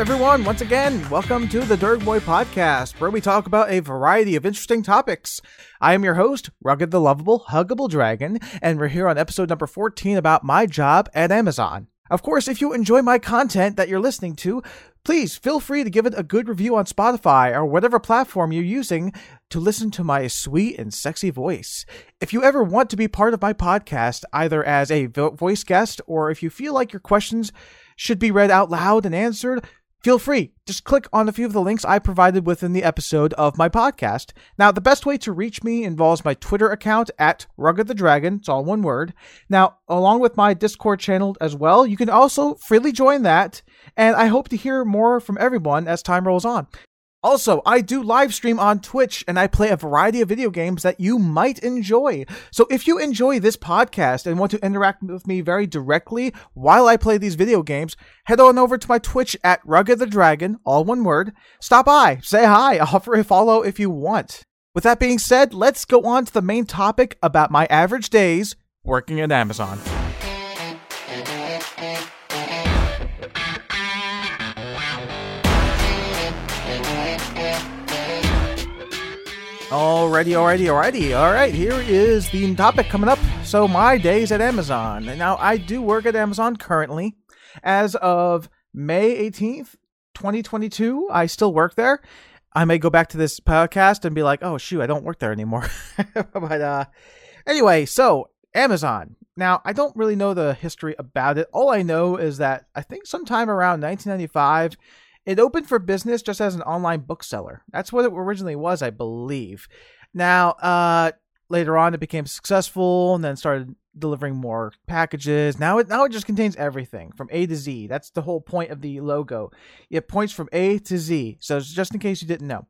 Everyone. Once again, welcome to the Derg Boy Podcast, where we talk about a variety of interesting topics. I am your host, Rugged the Lovable, Huggable Dragon, and we're here on episode number 14 about my job at Amazon. Of course, if you enjoy my content that you're listening to, please feel free to give it a good review on Spotify or whatever platform you're using to listen to my sweet and sexy voice. If you ever want to be part of my podcast, either as a voice guest or if you feel like your questions should be read out loud and answered, feel free. Just click on a few of the links I provided within the episode of my podcast. Now, the best way to reach me involves my Twitter account at Rugged the Dragon. It's all one word. Now, along with my Discord channel as well, you can also freely join that. And I hope to hear more from everyone as time rolls on. Also, I do live stream on Twitch and I play a variety of video games that you might enjoy. So if you enjoy this podcast and want to interact with me very directly while I play these video games, head on over to my Twitch at Rugged the Dragon, all one word. Stop by, say hi, offer a follow if you want. With that being said, let's go on to the main topic about my average days working at Amazon. Alrighty, alrighty, alrighty. All right, here is the topic coming up. So, my days at Amazon. Now, I do work at Amazon currently. As of May 18th, 2022, I still work there. I may go back to this podcast and be like, oh, shoot, I don't work there anymore. but, uh, anyway, so Amazon. Now, I don't really know the history about it. All I know is that I think sometime around 1995, it opened for business just as an online bookseller. That's what it originally was, I believe. Now, uh, later on, it became successful and then started delivering more packages. Now it now it just contains everything from A to Z. That's the whole point of the logo. It points from A to Z. So just in case you didn't know.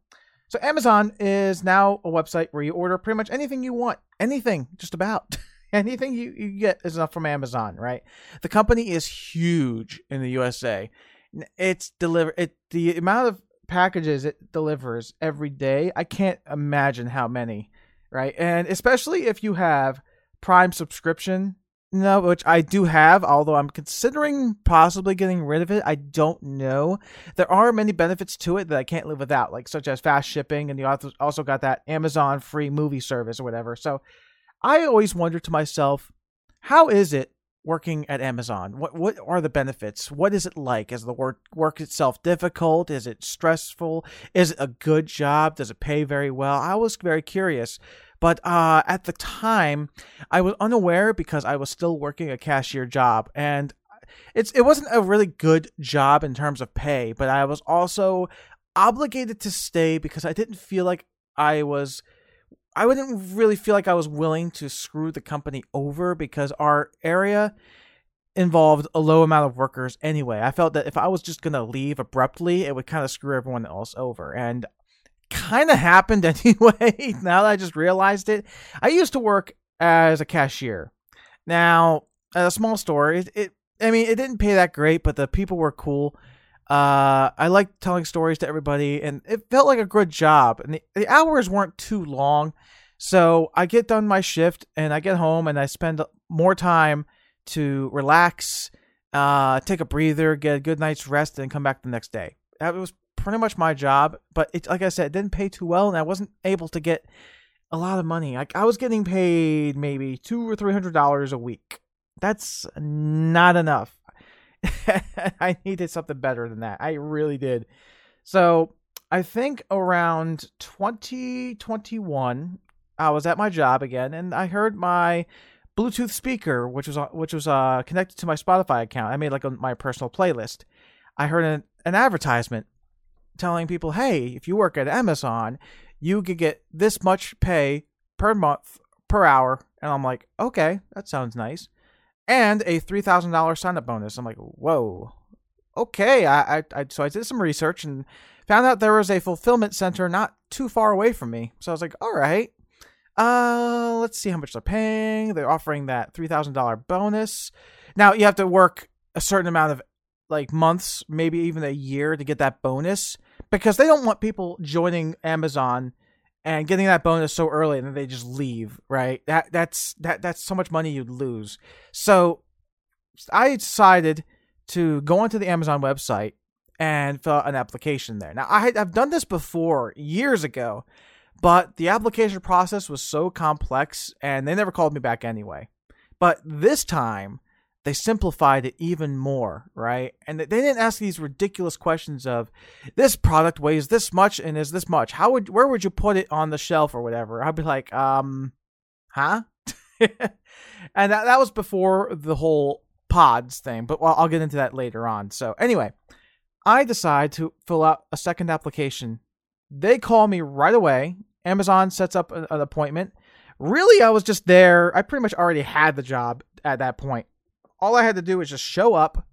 So Amazon is now a website where you order pretty much anything you want. Anything, just about. anything you, you get is enough from Amazon, right? The company is huge in the USA it's deliver it the amount of packages it delivers every day. I can't imagine how many, right? And especially if you have Prime subscription, no, which I do have, although I'm considering possibly getting rid of it. I don't know. There are many benefits to it that I can't live without, like such as fast shipping, and you also got that Amazon free movie service or whatever. So I always wonder to myself, how is it working at Amazon? What what are the benefits? What is it like? Is the work work itself difficult? Is it stressful? Is it a good job? Does it pay very well? I was very curious. But uh, at the time, I was unaware because I was still working a cashier job, and it's it wasn't a really good job in terms of pay. But I was also obligated to stay because I didn't feel like I was I wouldn't really feel like I was willing to screw the company over because our area involved a low amount of workers anyway. I felt that if I was just going to leave abruptly, it would kind of screw everyone else over. And kind of happened anyway. now that I just realized it, I used to work as a cashier. Now, at a small store, it, it I mean, it didn't pay that great, but the people were cool. Uh, I liked telling stories to everybody, and it felt like a good job. And the, the hours weren't too long, so I get done my shift and I get home and I spend more time to relax, uh, take a breather, get a good night's rest, and come back the next day. That was pretty much my job. But it, like I said, it didn't pay too well, and I wasn't able to get a lot of money. Like I was getting paid maybe two or three hundred dollars a week. That's not enough. I needed something better than that. I really did. So I think around 2021, I was at my job again, and I heard my Bluetooth speaker, which was which was uh, connected to my Spotify account. I made like a, my personal playlist. I heard an, an advertisement telling people, "Hey, if you work at Amazon, you could get this much pay per month per hour." And I'm like, "Okay, that sounds nice." And a three thousand dollars sign up bonus. I'm like, whoa, okay. I, I, I so I did some research and found out there was a fulfillment center not too far away from me. So I was like, all right, uh, let's see how much they're paying. They're offering that three thousand dollar bonus. Now you have to work a certain amount of like months, maybe even a year to get that bonus because they don't want people joining Amazon and getting that bonus so early and then they just leave, right? That that's that that's so much money you'd lose. So I decided to go onto the Amazon website and fill out an application there. Now, I had, I've done this before years ago, but the application process was so complex and they never called me back anyway. But this time, they simplified it even more, right? And they didn't ask these ridiculous questions of this product weighs this much and is this much. How would where would you put it on the shelf or whatever? I'd be like, um, huh? and that, that was before the whole pods thing, but well, I'll get into that later on. So anyway, I decide to fill out a second application. They call me right away. Amazon sets up an, an appointment. Really, I was just there. I pretty much already had the job at that point. All I had to do was just show up.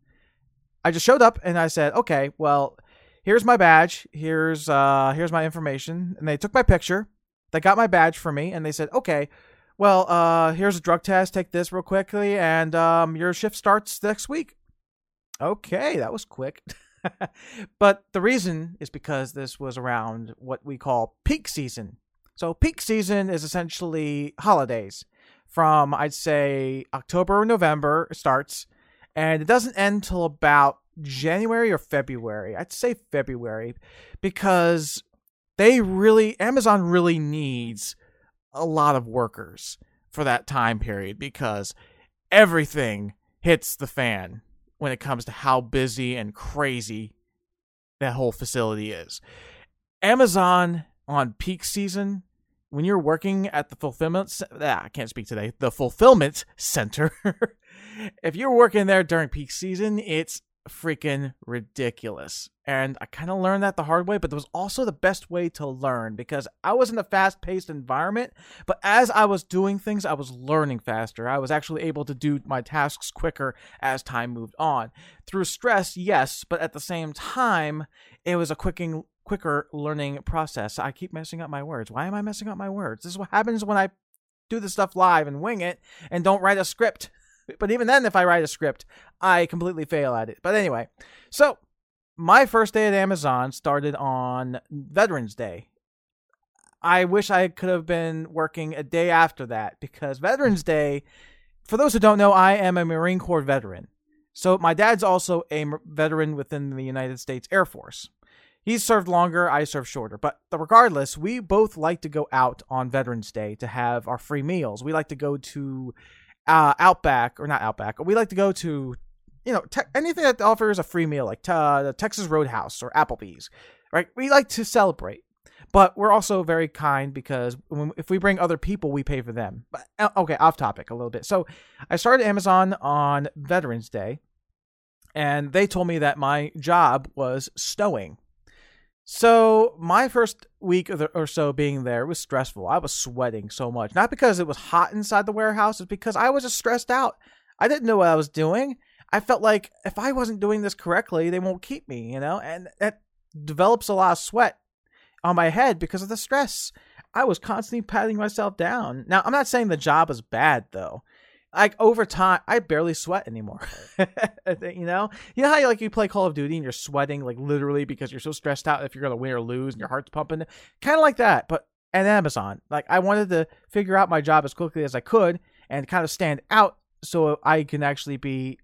I just showed up and I said, "Okay, well, here's my badge. Here's uh here's my information." And they took my picture. They got my badge for me and they said, "Okay, well, uh here's a drug test. Take this real quickly and um your shift starts next week." Okay, that was quick. but the reason is because this was around what we call peak season. So peak season is essentially holidays from I'd say October or November starts, and it doesn't end till about January or February. I'd say February because they really Amazon really needs a lot of workers for that time period because everything hits the fan when it comes to how busy and crazy that whole facility is. Amazon on peak season, when you're working at the fulfillment, ah, I can't speak today, the fulfillment center. if you're working there during peak season, it's freaking ridiculous. And I kind of learned that the hard way, but it was also the best way to learn because I was in a fast paced environment. But as I was doing things, I was learning faster. I was actually able to do my tasks quicker as time moved on. Through stress, yes, but at the same time, it was a quicking, quicker learning process. I keep messing up my words. Why am I messing up my words? This is what happens when I do this stuff live and wing it and don't write a script. But even then, if I write a script, I completely fail at it. But anyway, so my first day at Amazon started on Veterans Day. I wish I could have been working a day after that because Veterans Day, for those who don't know, I am a Marine Corps veteran. So my dad's also a veteran within the United States Air Force. He's served longer, I served shorter. But regardless, we both like to go out on Veterans Day to have our free meals. We like to go to uh, Outback or not Outback. We like to go to, you know, te- anything that offers a free meal, like t- uh, Texas Roadhouse or Applebee's, right? We like to celebrate, but we're also very kind because when, if we bring other people, we pay for them. But uh, okay, off topic a little bit. So I started Amazon on Veterans Day, and they told me that my job was stowing. So my first week or so being there was stressful. I was sweating so much, not because it was hot inside the warehouse, it's because I was just stressed out. I didn't know what I was doing. I felt like if I wasn't doing this correctly, they won't keep me, you know, and that develops a lot of sweat on my head because of the stress. I was constantly patting myself down. Now, I'm not saying the job is bad though like over time, I barely sweat anymore. you know, you know how you like you play Call of Duty and you're sweating like literally because you're so stressed out if you're gonna win or lose and your heart's pumping, kind of like that. But at Amazon, like I wanted to figure out my job as quickly as I could and kind of stand out so I can actually be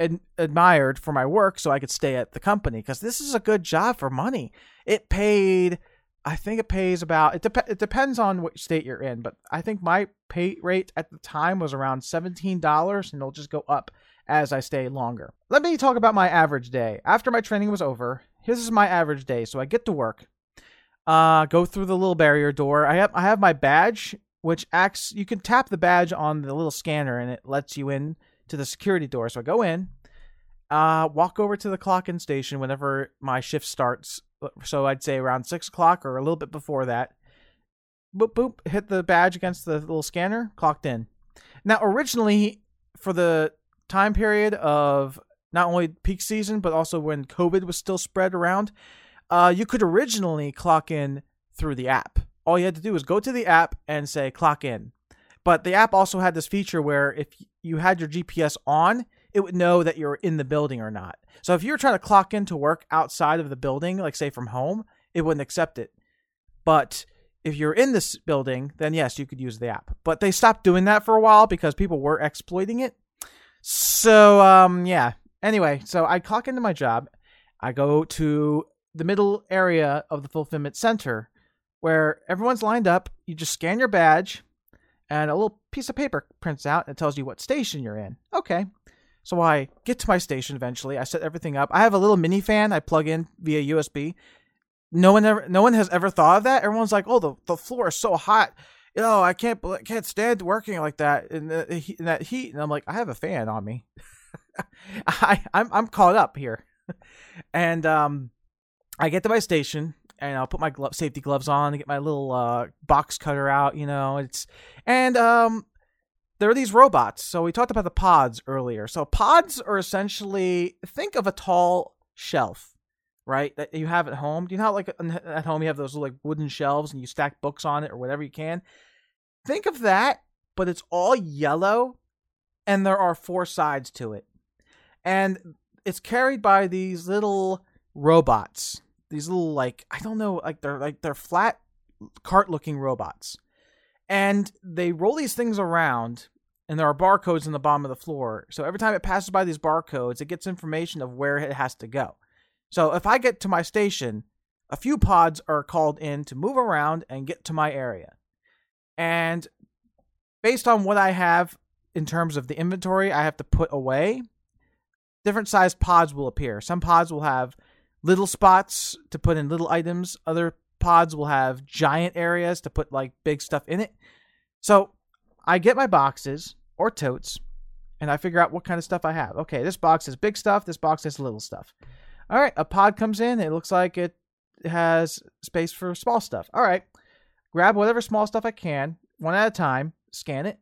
ad- admired for my work, so I could stay at the company because this is a good job for money. It paid I think it pays about it, dep- it depends on what state you're in, but I think my pay rate at the time was around $17 and it'll just go up as I stay longer. Let me talk about my average day. After my training was over, this is my average day. So I get to work, uh, go through the little barrier door. I have I have my badge, which acts. You can tap the badge on the little scanner, and it lets you in to the security door. So I go in, uh, walk over to the clock-in station whenever my shift starts so I'd say around six o'clock or a little bit before that. Boop boop, hit the badge against the little scanner, clocked in. Now, originally, for the time period of not only peak season but also when COVID was still spread around, uh, you could originally clock in through the app. All you had to do was go to the app and say clock in. But the app also had this feature where if you had your GPS on, it would know that you're in the building or not. So if you're trying to clock into work outside of the building, like say from home, it wouldn't accept it. But if you're in this building, then yes, you could use the app. But they stopped doing that for a while because people were exploiting it. So um yeah. Anyway, so I clock into my job. I go to the middle area of the fulfillment center where everyone's lined up. You just scan your badge, and a little piece of paper prints out and tells you what station you're in. Okay. So I get to my station eventually. I set everything up. I have a little mini fan I plug in via USB. No one ever, no one has ever thought of that. Everyone's like, "Oh, the, the floor is so hot. Know, I can't can't stand working like that in, the, in that heat." And I'm like, "I have a fan on me. I I'm I'm caught up here." and um, I get to my station and I'll put my safety gloves on and get my little uh, box cutter out. You know, it's and um, there are these robots. So we talked about the pods earlier. So pods are essentially think of a tall shelf, right? That you have at home. Do you know how like at home you have those like wooden shelves and you stack books on it or whatever you can? Think of that, but it's all yellow, and there are four sides to it, and it's carried by these little robots these little like I don't know like they're like they're flat cart looking robots. And they roll these things around and there are barcodes in the bottom of the floor. So every time it passes by these barcodes, it gets information of where it has to go. So if I get to my station, a few pods are called in to move around and get to my area. And based on what I have in terms of the inventory I have to put away, different sized pods will appear. Some pods will have little spots to put in little items. Other pods will have giant areas to put like big stuff in it. So I get my boxes or totes and I figure out what kind of stuff I have. Okay, this box has big stuff, this box has little stuff. All right, a pod comes in, it looks like it has space for small stuff. All right, grab whatever small stuff I can, one at a time, scan it,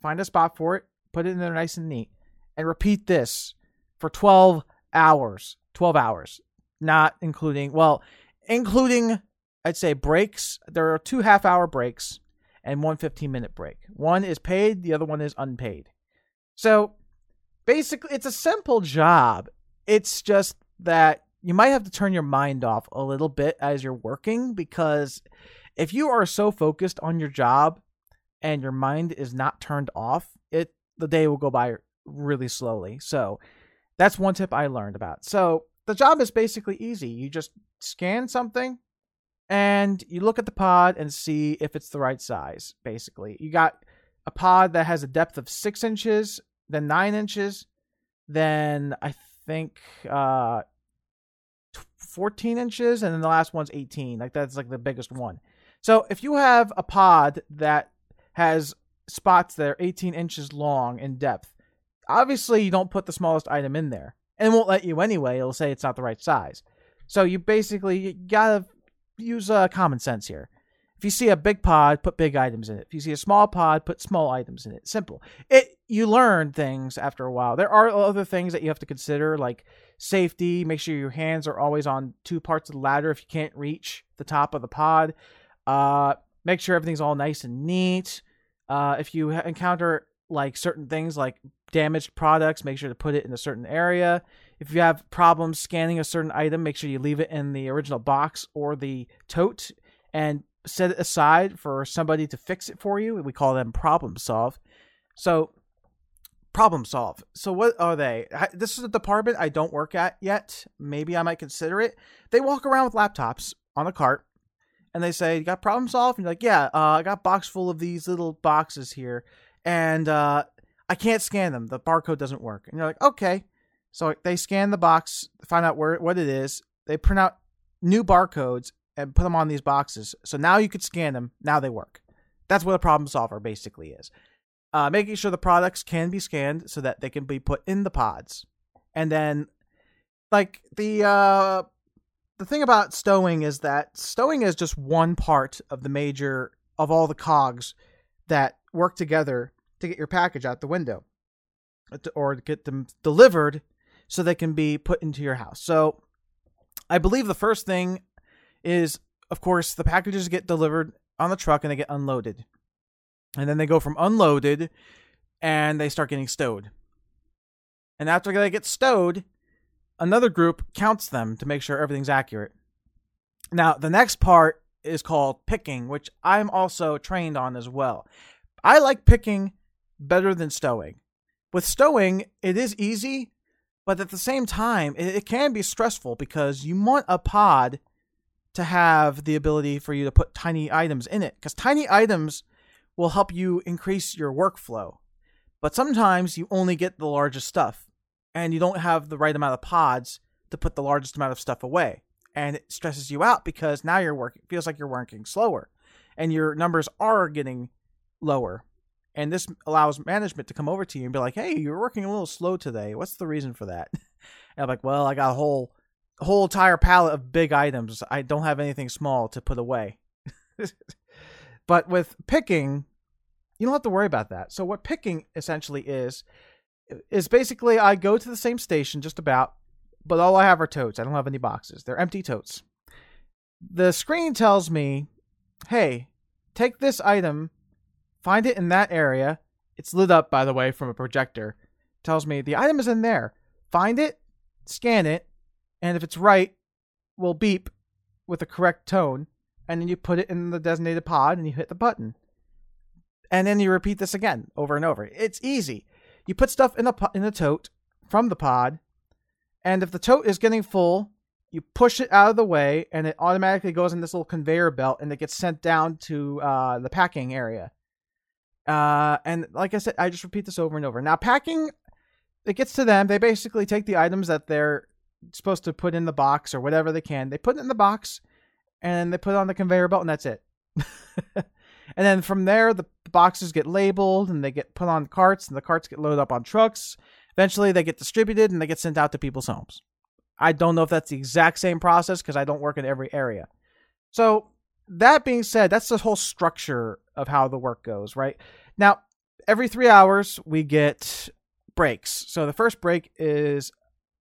find a spot for it, put it in there nice and neat, and repeat this for 12 hours. 12 hours not including well, including I'd say breaks. There are two half hour breaks and one 15 minute break. One is paid, the other one is unpaid. So basically, it's a simple job. It's just that you might have to turn your mind off a little bit as you're working because if you are so focused on your job and your mind is not turned off, it the day will go by really slowly. So that's one tip I learned about. So the job is basically easy. You just scan something and you look at the pod and see if it's the right size, basically. You got a pod that has a depth of six inches, then nine inches, then I think uh, 14 inches, and then the last one's 18. Like that's like the biggest one. So if you have a pod that has spots that are 18 inches long in depth, obviously you don't put the smallest item in there and won't let you anyway. It'll say it's not the right size. So you basically you gotta use uh, common sense here. If you see a big pod, put big items in it. If you see a small pod, put small items in it. Simple. It you learn things after a while. There are other things that you have to consider, like safety. Make sure your hands are always on two parts of the ladder if you can't reach the top of the pod. Uh, make sure everything's all nice and neat. Uh, if you encounter like certain things like damaged products, make sure to put it in a certain area. If you have problems scanning a certain item, make sure you leave it in the original box or the tote and set it aside for somebody to fix it for you. We call them problem solve. So, problem solve. So, what are they? This is a department I don't work at yet. Maybe I might consider it. They walk around with laptops on a cart and they say, You got problem solve? And you're like, Yeah, uh, I got box full of these little boxes here and uh, I can't scan them. The barcode doesn't work. And you're like, okay. So they scan the box, find out where what it is. They print out new barcodes and put them on these boxes. So now you could scan them. Now they work. That's what a problem solver basically is. Uh, making sure the products can be scanned so that they can be put in the pods. And then, like the uh, the thing about stowing is that stowing is just one part of the major of all the cogs that work together to get your package out the window or get them delivered so they can be put into your house. So I believe the first thing is, of course, the packages get delivered on the truck and they get unloaded. And then they go from unloaded and they start getting stowed. And after they get stowed, another group counts them to make sure everything's accurate. Now, the next part is called picking, which I'm also trained on as well. I like picking better than stowing. With stowing, it is easy, But at the same time, it, it can be stressful because you want a pod to have the ability for you to put tiny items in it because tiny items will help you increase your workflow. But sometimes you only get the largest stuff and you don't have the right amount of pods to put the largest amount of stuff away. And it stresses you out because now you're working feels like you're working slower and your numbers are getting lower. And this allows management to come over to you and be like, "Hey, you're working a little slow today. What's the reason for that?" And I'm like, "Well, I got a whole whole entire pallet of big items. I don't have anything small to put away." but with picking, you don't have to worry about that. So what picking essentially is is basically I go to the same station just about, but all I have are totes. I don't have any boxes. They're empty totes. The screen tells me, "Hey, take this item, find it in that area. It's lit up, by the way, from a projector. Tells me the item is in there. Find it, scan it, and if it's right, will beep with the correct tone, and then you put it in the designated pod and you hit the button. And then you repeat this again over and over. It's easy. You put stuff in a in a tote from the pod, and if the tote is getting full, you push it out of the way, and it automatically goes in this little conveyor belt, and it gets sent down to uh, the packing area. Uh, and like I said, I just repeat this over and over. Now, packing, it gets to them. They basically take the items that they're supposed to put in the box or whatever they can. They put it in the box, and they put it on the conveyor belt, and that's it. and then from there, the boxes get labeled, and they get put on carts, and the carts get loaded up on trucks. Eventually, they get distributed, and they get sent out to people's homes. I don't know if that's the exact same process because I don't work in every area. So, that being said, that's the whole structure of how the work goes, right? Now, every three hours, we get breaks. So, the first break is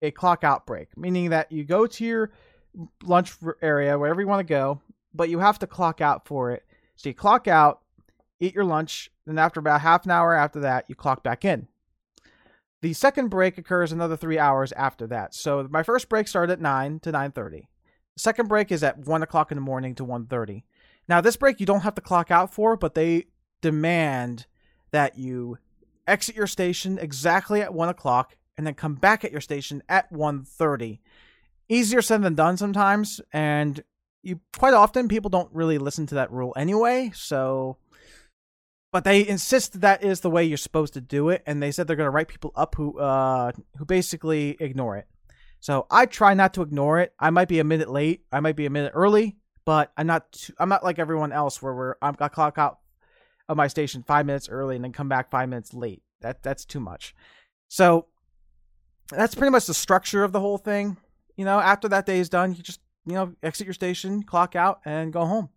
a clock out break, meaning that you go to your lunch area, wherever you want to go, but you have to clock out for it. So, you clock out, eat your lunch, then after about half an hour after that, you clock back in. The second break occurs another three hours after that. So my first break started at nine to nine thirty. The second break is at one o'clock in the morning to 1.30. Now this break you don't have to clock out for, but they demand that you exit your station exactly at one o'clock and then come back at your station at 1.30. Easier said than done sometimes, and you quite often people don't really listen to that rule anyway. So but they insist that is the way you're supposed to do it, and they said they're going to write people up who uh who basically ignore it. So I try not to ignore it. I might be a minute late, I might be a minute early, but I'm not too, I'm not like everyone else where we're I'm got clock out of my station five minutes early and then come back five minutes late. That that's too much. So that's pretty much the structure of the whole thing. You know, after that day is done, you just you know exit your station, clock out, and go home.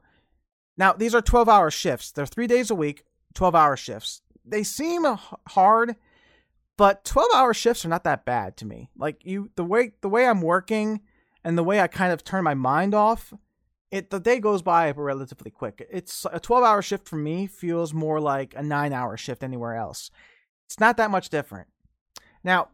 Now these are 12 hour shifts. They're three days a week. 12 hour shifts. They seem hard, but 12 hour shifts are not that bad to me. Like you the way the way I'm working and the way I kind of turn my mind off, it the day goes by relatively quick. It's a 12 hour shift for me feels more like a 9 hour shift anywhere else. It's not that much different. Now,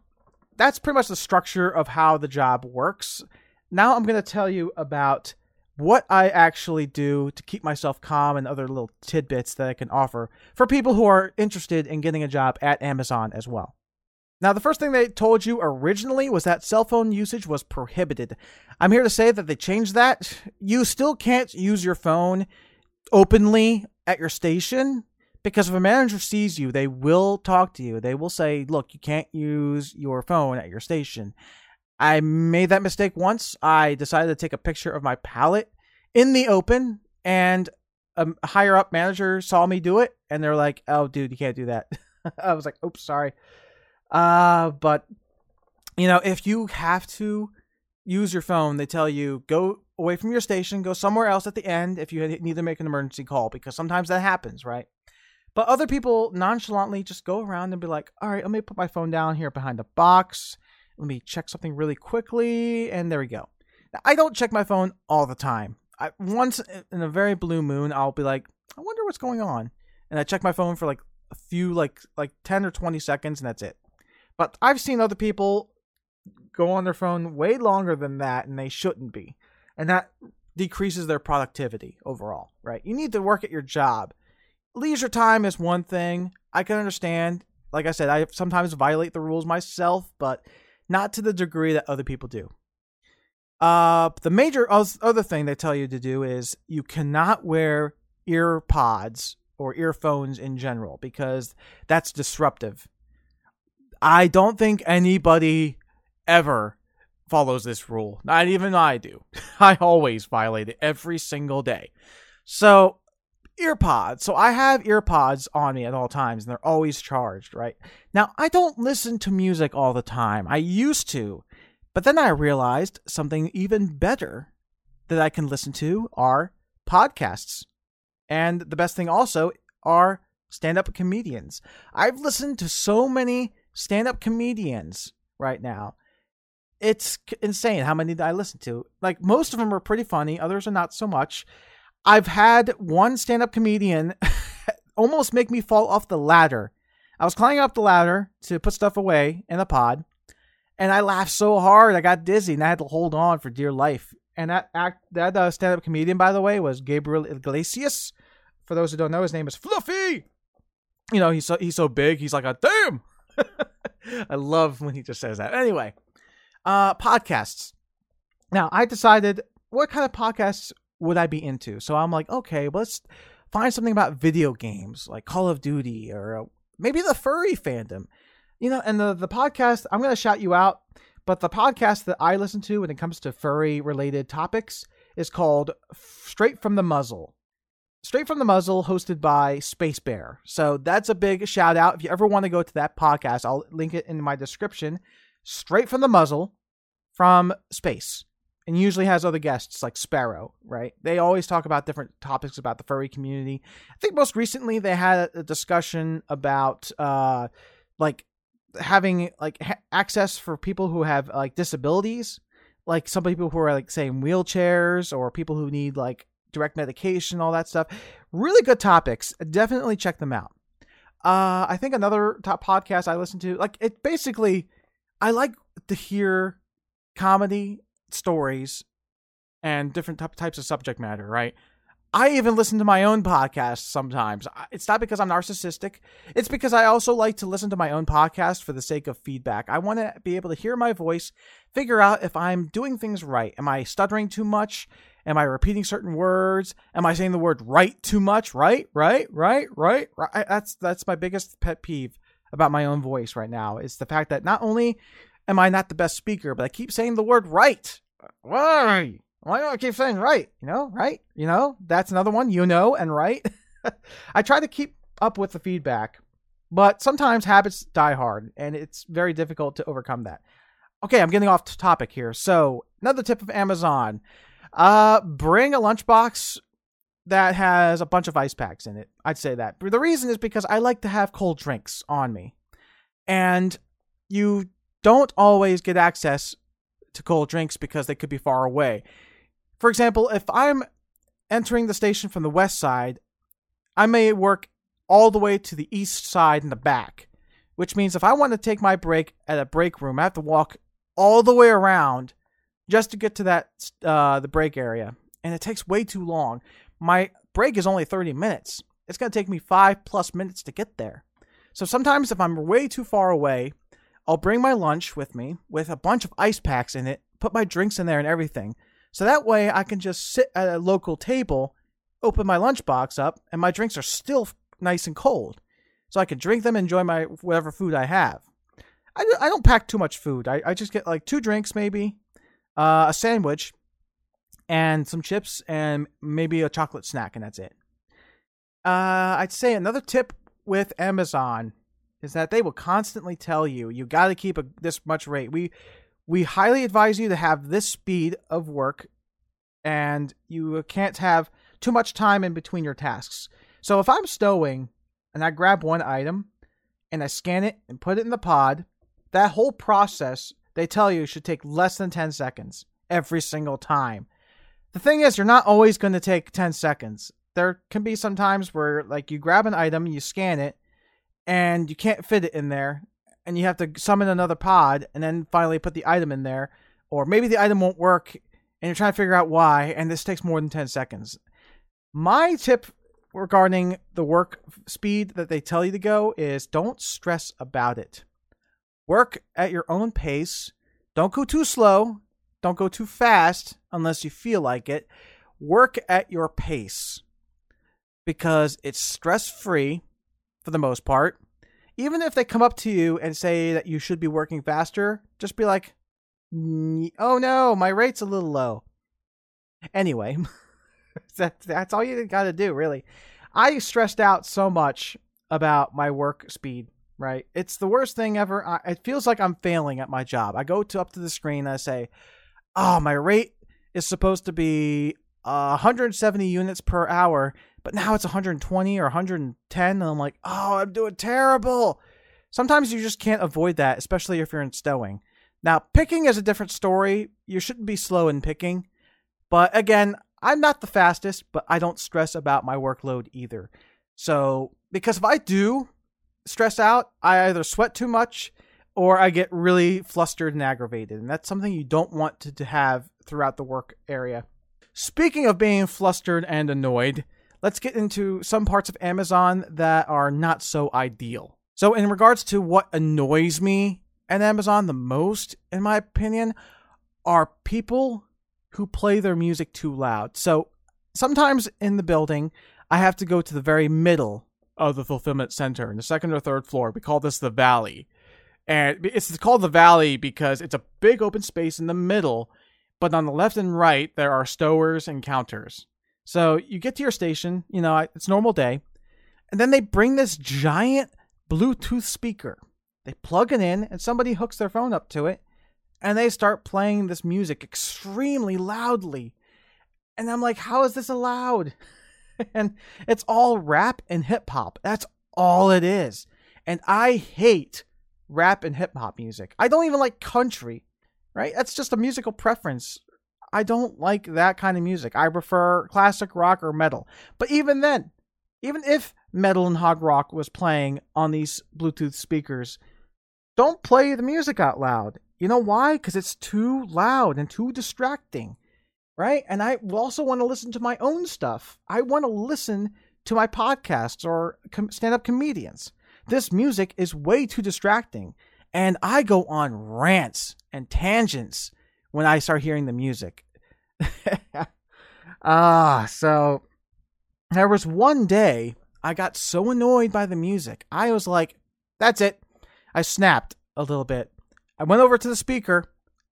that's pretty much the structure of how the job works. Now I'm going to tell you about what I actually do to keep myself calm and other little tidbits that I can offer for people who are interested in getting a job at Amazon as well. Now, the first thing they told you originally was that cell phone usage was prohibited. I'm here to say that they changed that. You still can't use your phone openly at your station because if a manager sees you, they will talk to you. They will say, look, you can't use your phone at your station. I made that mistake once. I decided to take a picture of my pallet in the open, and a higher up manager saw me do it, and they're like, "Oh, dude, you can't do that." I was like, "Oops, sorry." Uh, but you know, if you have to use your phone, they tell you go away from your station, go somewhere else at the end if you need to make an emergency call because sometimes that happens, right? But other people nonchalantly just go around and be like, "All right, let me put my phone down here behind the box." Let me check something really quickly, and there we go. Now, I don't check my phone all the time. I, once in a very blue moon, I'll be like, I wonder what's going on, and I check my phone for like a few, like like ten or twenty seconds, and that's it. But I've seen other people go on their phone way longer than that, and they shouldn't be, and that decreases their productivity overall. Right? You need to work at your job. Leisure time is one thing. I can understand. Like I said, I sometimes violate the rules myself, but not to the degree that other people do. Uh, the major other thing they tell you to do is you cannot wear ear pods or earphones in general because that's disruptive. I don't think anybody ever follows this rule. Not even I do. I always violate it every single day. So, earpods. So, I have earpods on me at all times and they're always charged, right? Now, I don't listen to music all the time. I used to. But then I realized something even better that I can listen to are podcasts. And the best thing also are stand up comedians. I've listened to so many stand up comedians right now. It's insane how many I listen to. Like, most of them are pretty funny, others are not so much. I've had one stand up comedian almost make me fall off the ladder. I was climbing up the ladder to put stuff away in the pod, and I laughed so hard I got dizzy and I had to hold on for dear life. And that act, that uh, stand up comedian, by the way, was Gabriel Iglesias. For those who don't know, his name is Fluffy. You know, he's so he's so big. He's like a damn. I love when he just says that. Anyway, uh, podcasts. Now, I decided what kind of podcasts would I be into. So I'm like, okay, let's find something about video games like Call of Duty or uh, maybe the furry fandom. You know, and the the podcast, I'm going to shout you out, but the podcast that I listen to when it comes to furry related topics is called Straight from the Muzzle. Straight from the Muzzle, hosted by Space Bear. So that's a big shout out. If you ever want to go to that podcast, I'll link it in my description. Straight from the Muzzle from space. And usually has other guests like Sparrow, right? They always talk about different topics about the furry community. I think most recently they had a discussion about uh like having like ha- access for people who have like disabilities like some people who are like saying wheelchairs or people who need like direct medication, all that stuff. Really good topics. Definitely check them out. Uh, I think another top podcast I listen to, like it basically, I like to hear comedy stories and different t- types of subject matter, right? I even listen to my own podcast sometimes. It's not because I'm narcissistic. It's because I also like to listen to my own podcast for the sake of feedback. I want to be able to hear my voice, figure out if I'm doing things right. Am I stuttering too much? Am I repeating certain words? Am I saying the word right too much? Right, right, right, right, right. That's that's my biggest pet peeve about my own voice right now is the fact that not only am I not the best speaker, but I keep saying the word right. Why? Why do I keep saying right? You know, right? You know, that's another one. You know, and right. I try to keep up with the feedback, but sometimes habits die hard, and it's very difficult to overcome that. Okay, I'm getting off topic here. So, another tip of Amazon uh, bring a lunchbox that has a bunch of ice packs in it. I'd say that. The reason is because I like to have cold drinks on me. And you don't always get access to cold drinks because they could be far away. For example, if I'm entering the station from the west side, I may work all the way to the east side in the back, which means if I want to take my break at a break room, I have to walk all the way around just to get to that uh, the break area, and it takes way too long. My break is only 30 minutes. It's going to take me five plus minutes to get there. So sometimes if I'm way too far away, I'll bring my lunch with me with a bunch of ice packs in it, put my drinks in there and everything. So that way I can just sit at a local table, open my lunchbox up, and my drinks are still nice and cold. So I can drink them, enjoy my whatever food I have. I, I don't pack too much food. I, I just get like two drinks maybe, uh, a sandwich, and some chips, and maybe a chocolate snack, and that's it. Uh, I'd say another tip with Amazon is that they will constantly tell you you got to keep a, this much rate. We we highly advise you to have this speed of work, and you can't have too much time in between your tasks. So if I'm stowing and I grab one item and I scan it and put it in the pod, that whole process they tell you should take less than 10 seconds every single time. The thing is, you're not always going to take 10 seconds. There can be some times where, like, you grab an item, you scan it, and you can't fit it in there, and you have to summon another pod and then finally put the item in there. Or maybe the item won't work, and you're trying to figure out why, and this takes more than 10 seconds. My tip regarding the work speed that they tell you to go is don't stress about it. Work at your own pace. Don't go too slow. Don't go too fast unless you feel like it. Work at your pace because it's stress free for the most part. Even if they come up to you and say that you should be working faster, just be like, oh no, my rate's a little low. Anyway, that, that's all you got to do, really. I stressed out so much about my work speed, right? It's the worst thing ever. I, it feels like I'm failing at my job. I go to up to the screen and I say, oh, my rate is supposed to be uh, 170 units per hour, but now it's 120 or 110. And I'm like, oh, I'm doing terrible. Sometimes you just can't avoid that, especially if you're in stowing. Now, picking is a different story. You shouldn't be slow in picking. But again, I'm not the fastest, but I don't stress about my workload either. So, because if I do stress out, I either sweat too much or I get really flustered and aggravated. And that's something you don't want to, to have throughout the work area. Speaking of being flustered and annoyed, let's get into some parts of Amazon that are not so ideal. So, in regards to what annoys me at Amazon the most, in my opinion, are people who play their music too loud. So, sometimes in the building, I have to go to the very middle of the fulfillment center in the second or third floor. We call this the valley. And it's called the valley because it's a big open space in the middle, but on the left and right, there are stowers and counters. So you get to your station, you know, it's normal day, and then they bring this giant Bluetooth speaker. They plug it in, and somebody hooks their phone up to it, and they start playing this music extremely loudly. And I'm like, how is this allowed? and it's all rap and hip hop. That's all it is. And I hate rap and hip hop music. I don't even like country, right? That's just a musical preference. I don't like that kind of music. I prefer classic rock or metal. But even then, even if metal and hard rock was playing on these Bluetooth speakers, don't play the music out loud. You know why? Because it's too loud and too distracting right? And I also want to listen to my own stuff. I want to listen to my podcasts or com- stand up comedians. This music is way too distracting. And I go on rants and tangents when I start hearing the music. ah, so there was one day I got so annoyed by the music. I was like, that's it. I snapped a little bit. I went over to the speaker,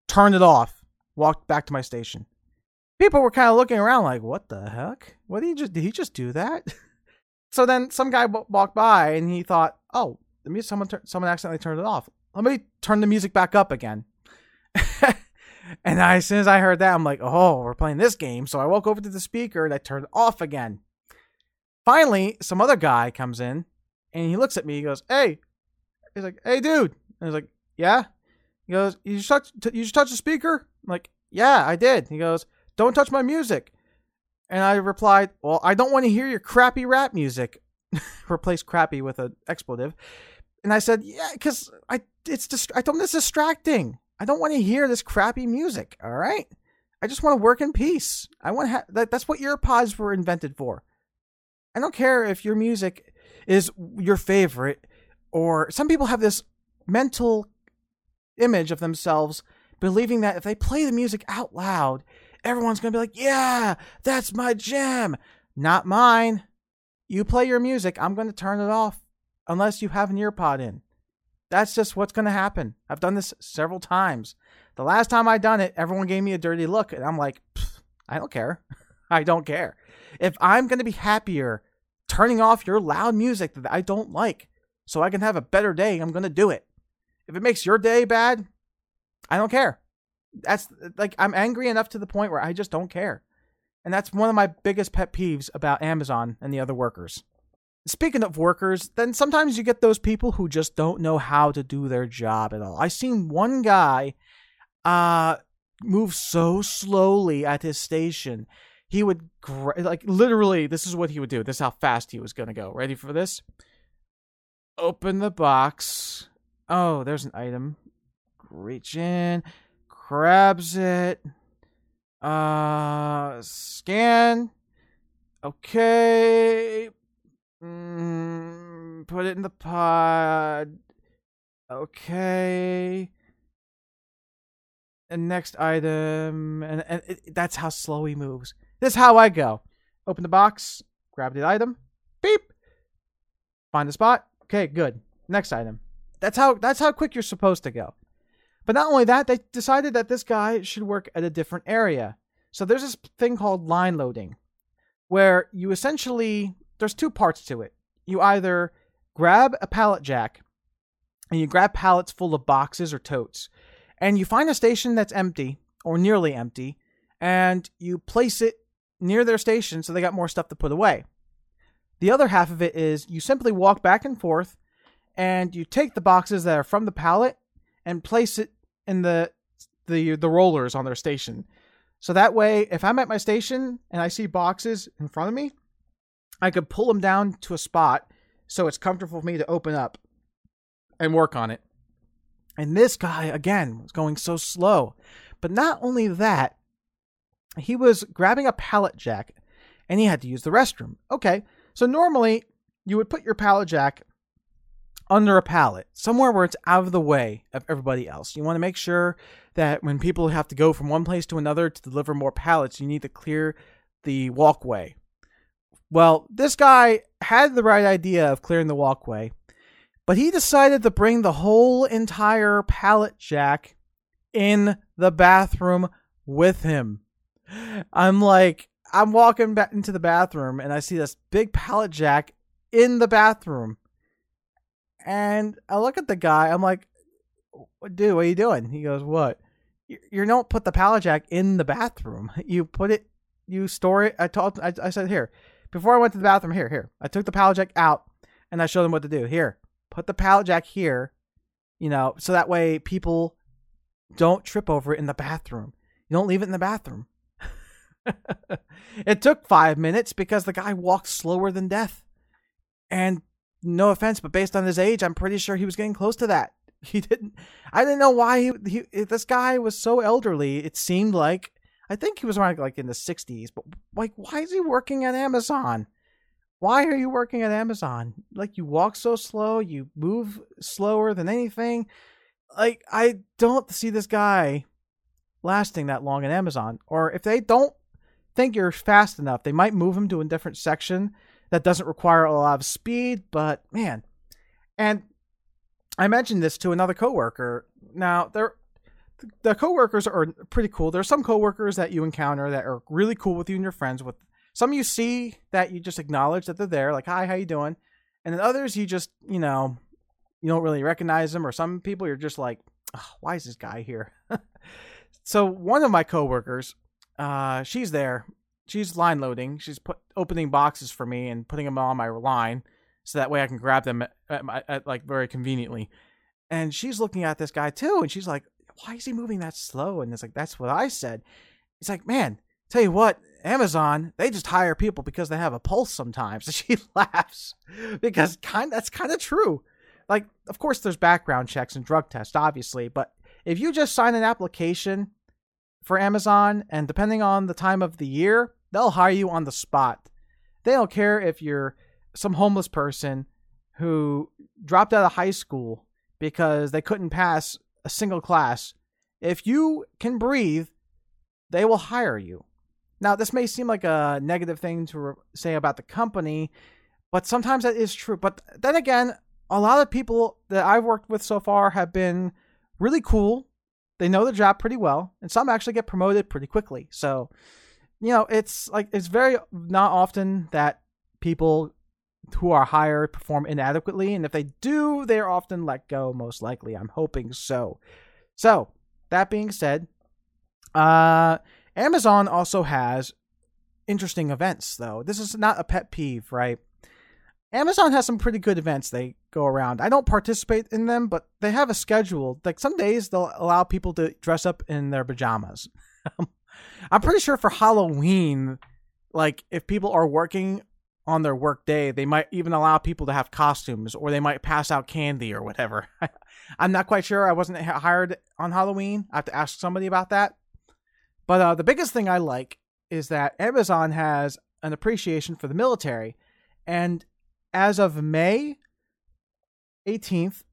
turned it off, walked back to my station people were kind of looking around like, what the heck? What did he just, did he just do that? so then some guy w- walked by and he thought, oh, the music, someone, tur- someone accidentally turned it off. Let me turn the music back up again. and I, as soon as I heard that, I'm like, oh, we're playing this game. So I walk over to the speaker and I turn it off again. Finally, some other guy comes in and he looks at me. He goes, hey, he's like, hey, dude. And he's like, yeah. He goes, you just touch, you just touch the speaker? I'm like, yeah, I did. He goes, don't touch my music. And I replied, Well, I don't want to hear your crappy rap music. Replace crappy with an expletive. And I said, Yeah, because I it's just I him it's distracting. I don't want to hear this crappy music. All right. I just want to work in peace. I want have that. That's what earpods were invented for. I don't care if your music is your favorite, or some people have this mental image of themselves believing that if they play the music out loud, everyone's going to be like, yeah, that's my jam. Not mine. You play your music. I'm going to turn it off unless you have an earpod in. That's just what's going to happen. I've done this several times. The last time I done it, everyone gave me a dirty look, and I'm like, I don't care. I don't care. If I'm going to be happier turning off your loud music that I don't like so I can have a better day, I'm going to do it. If it makes your day bad, I don't care that's like I'm angry enough to the point where I just don't care. And that's one of my biggest pet peeves about Amazon and the other workers. Speaking of workers, then sometimes you get those people who just don't know how to do their job at all. I seen one guy uh move so slowly at his station. He would like literally this is what he would do. This is how fast he was going to go. Ready for this? Open the box. Oh, there's an item. Reach in grabs it. Uh, scan. Okay. Mm, put it in the pod. Okay. and next item, and, and it, that's how slow he moves. This is how I go. Open the box, grab the item, beep, find the spot. Okay, good. Next item. That's how that's how quick you're supposed to go. But not only that, they decided that this guy should work at a different area. So there's this thing called line loading, where you essentially there's two parts to it. You either grab a pallet jack and you grab pallets full of boxes or totes, and you find a station that's empty or nearly empty, and you place it near their station so they got more stuff to put away. The other half of it is you simply walk back and forth and you take the boxes that are from the pallet and place it in the the the rollers on their station. So that way, if I'm at my station and I see boxes in front of me, I could pull them down to a spot so it's comfortable for me to open up and work on it. And this guy again was going so slow. But not only that, he was grabbing a pallet jack and he had to use the restroom. Okay, so normally you would put your pallet jack under a pallet, somewhere where it's out of the way of everybody else. You want to make sure that when people have to go from one place to another to deliver more pallets, you need to clear the walkway. Well, this guy had the right idea of clearing the walkway, but he decided to bring the whole entire pallet jack in the bathroom with him. I'm like, I'm walking back into the bathroom and I see this big pallet jack in the bathroom. And I look at the guy. I'm like, dude, what are you doing? He goes, what? You, don't put the pallet jack in the bathroom. You put it, you store it. I told, I, I said, here, before I went to the bathroom, here, here. I took the pallet jack out and I showed them what to do. Here, put the pallet jack here, you know, so that way people don't trip over it in the bathroom. You don't leave it in the bathroom. it took five minutes because the guy walked slower than death. And no offense, but based on his age, I'm pretty sure he was getting close to that. He didn't. I didn't know why he, he this guy was so elderly. It seemed like I think he was around like in the 60s. But like, why is he working at Amazon? Why are you working at Amazon? Like, you walk so slow, you move slower than anything. Like, I don't see this guy lasting that long at Amazon. Or if they don't think you're fast enough, they might move him to a different section that doesn't require a lot of speed, but man. And I mentioned this to another coworker. Now, there the coworkers are pretty cool. There are some coworkers that you encounter that are really cool with you and your friends with. Some you see that you just acknowledge that they're there, like, "Hi, how you doing?" And then others you just, you know, you don't really recognize them or some people you're just like, "Why is this guy here?" so, one of my coworkers, uh, she's there she's line loading. She's put opening boxes for me and putting them on my line, so that way I can grab them at, at, at, like very conveniently. And she's looking at this guy too, and she's like, "Why is he moving that slow?" And it's like, "That's what I said." It's like, man, tell you what, Amazon they just hire people because they have a pulse sometimes. And she laughs because kind that's kind of true. Like, of course, there's background checks and drug tests, obviously, but if you just sign an application for Amazon, and depending on the time of the year, they'll hire you on the spot. They don't care if you're some homeless person who dropped out of high school because they couldn't pass a single class. If you can breathe, they will hire you. Now, this may seem like a negative thing to re- say about the company, but sometimes that is true. But then again, a lot of people that I've worked with so far have been really cool they know the job pretty well, and some actually get promoted pretty quickly. So, you know, it's like it's very not often that people who are hired perform inadequately, and if they do, they're often let go. Most likely, I'm hoping so. So, that being said, uh, Amazon also has interesting events, though. This is not a pet peeve, right? Amazon has some pretty good events they go around. I don't participate in them, but they have a schedule. Like some days they'll allow people to dress up in their pajamas. I'm pretty sure for Halloween, like if people are working on their work day, they might even allow people to have costumes or they might pass out candy or whatever. I'm not quite sure. I wasn't hired on Halloween. I have to ask somebody about that. But uh, the biggest thing I like is that Amazon has an appreciation for the military. And as of May 18th,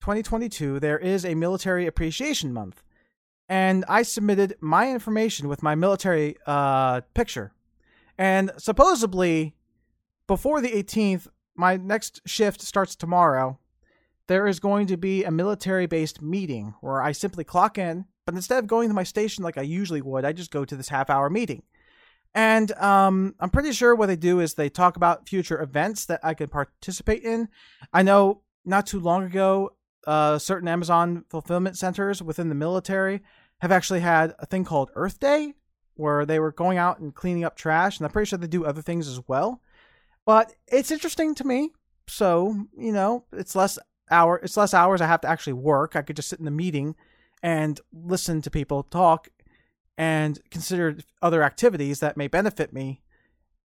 2022, there is a military appreciation month. and I submitted my information with my military uh, picture. And supposedly, before the 18th, my next shift starts tomorrow. There is going to be a military based meeting where I simply clock in, but instead of going to my station like I usually would, I just go to this half hour meeting. And um, I'm pretty sure what they do is they talk about future events that I could participate in. I know not too long ago, uh, certain Amazon fulfillment centers within the military have actually had a thing called Earth Day, where they were going out and cleaning up trash, and I'm pretty sure they do other things as well. But it's interesting to me. So you know, it's less hour, it's less hours I have to actually work. I could just sit in the meeting and listen to people talk and consider other activities that may benefit me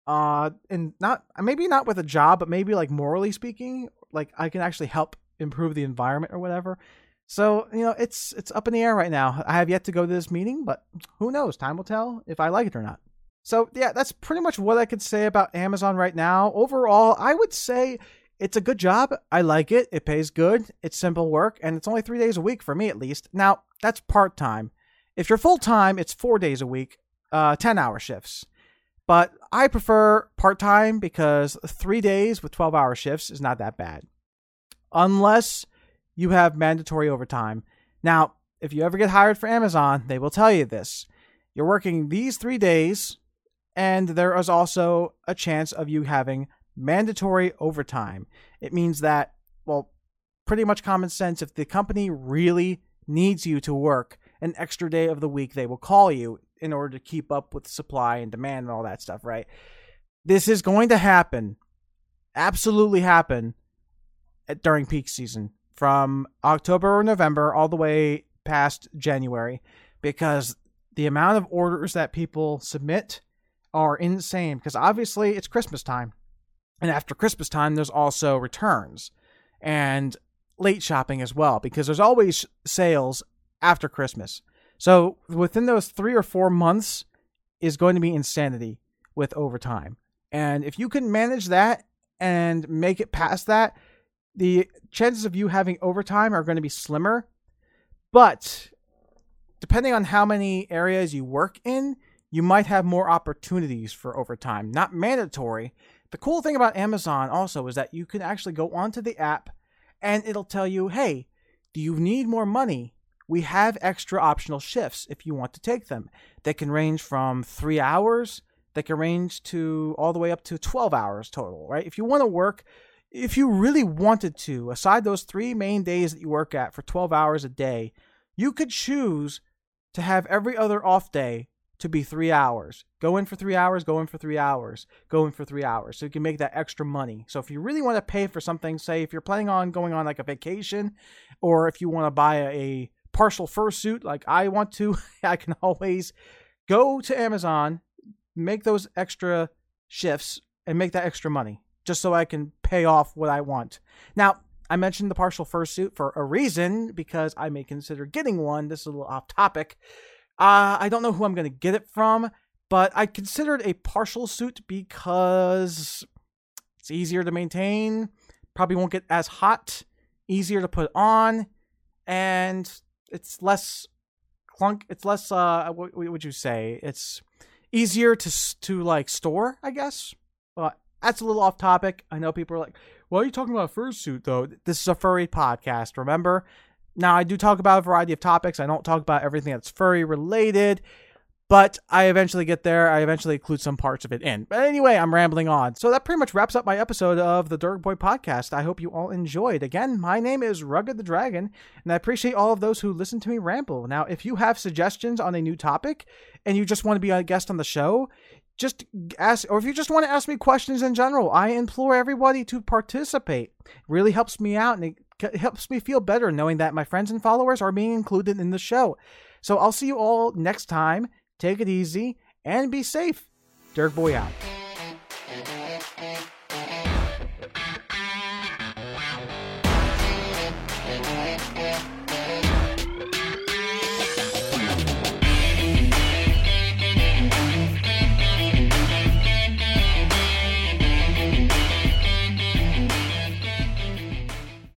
uh and not maybe not with a job but maybe like morally speaking like i can actually help improve the environment or whatever. So you know it's it's up in the air right now. I have yet to go to this meeting but who knows? Time will tell if i like it or not. So yeah that's pretty much what i could say about amazon right now. Overall i would say it's a good job. I like it. It pays good. It's simple work and it's only three days a week for me at least. Now that's part-time if you're full time, it's four days a week, uh, 10 hour shifts. But I prefer part time because three days with 12 hour shifts is not that bad. Unless you have mandatory overtime. Now, if you ever get hired for Amazon, they will tell you this. You're working these three days, and there is also a chance of you having mandatory overtime. It means that, well, pretty much common sense, if the company really needs you to work, an extra day of the week they will call you in order to keep up with supply and demand and all that stuff, right? This is going to happen, absolutely happen at, during peak season from October or November all the way past January because the amount of orders that people submit are insane because obviously it's Christmas time. And after Christmas time, there's also returns and late shopping as well because there's always sales after Christmas. So within those three or four months is going to be insanity with overtime. And if you can manage that and make it past that, the chances of you having overtime are going to be slimmer. But depending on how many areas you work in, you might have more opportunities for overtime. Not mandatory. The cool thing about Amazon also is that you can actually go onto the app and it'll tell you, hey, do you need more money? We have extra optional shifts if you want to take them. They can range from three hours, they can range to all the way up to 12 hours total, right? If you want to work, if you really wanted to, aside those three main days that you work at for 12 hours a day, you could choose to have every other off day to be three hours. Go in for three hours, go in for three hours, go in for three hours. So you can make that extra money. So if you really want to pay for something, say if you're planning on going on like a vacation, or if you want to buy a, a partial fursuit like I want to, I can always go to Amazon, make those extra shifts, and make that extra money just so I can pay off what I want. Now, I mentioned the partial fursuit for a reason because I may consider getting one. This is a little off topic. Uh, I don't know who I'm going to get it from, but I considered a partial suit because it's easier to maintain, probably won't get as hot, easier to put on, and it's less clunk. It's less. Uh, what, what would you say? It's easier to to like store, I guess. But that's a little off topic. I know people are like, "Why are you talking about fursuit though?" This is a furry podcast. Remember. Now I do talk about a variety of topics. I don't talk about everything that's furry related but I eventually get there. I eventually include some parts of it in. But anyway, I'm rambling on. So that pretty much wraps up my episode of the Derg Boy podcast. I hope you all enjoyed. Again, my name is Rugged the Dragon, and I appreciate all of those who listen to me ramble. Now, if you have suggestions on a new topic and you just want to be a guest on the show, just ask, or if you just want to ask me questions in general, I implore everybody to participate. It really helps me out and it helps me feel better knowing that my friends and followers are being included in the show. So I'll see you all next time. Take it easy and be safe. Derg Boy out.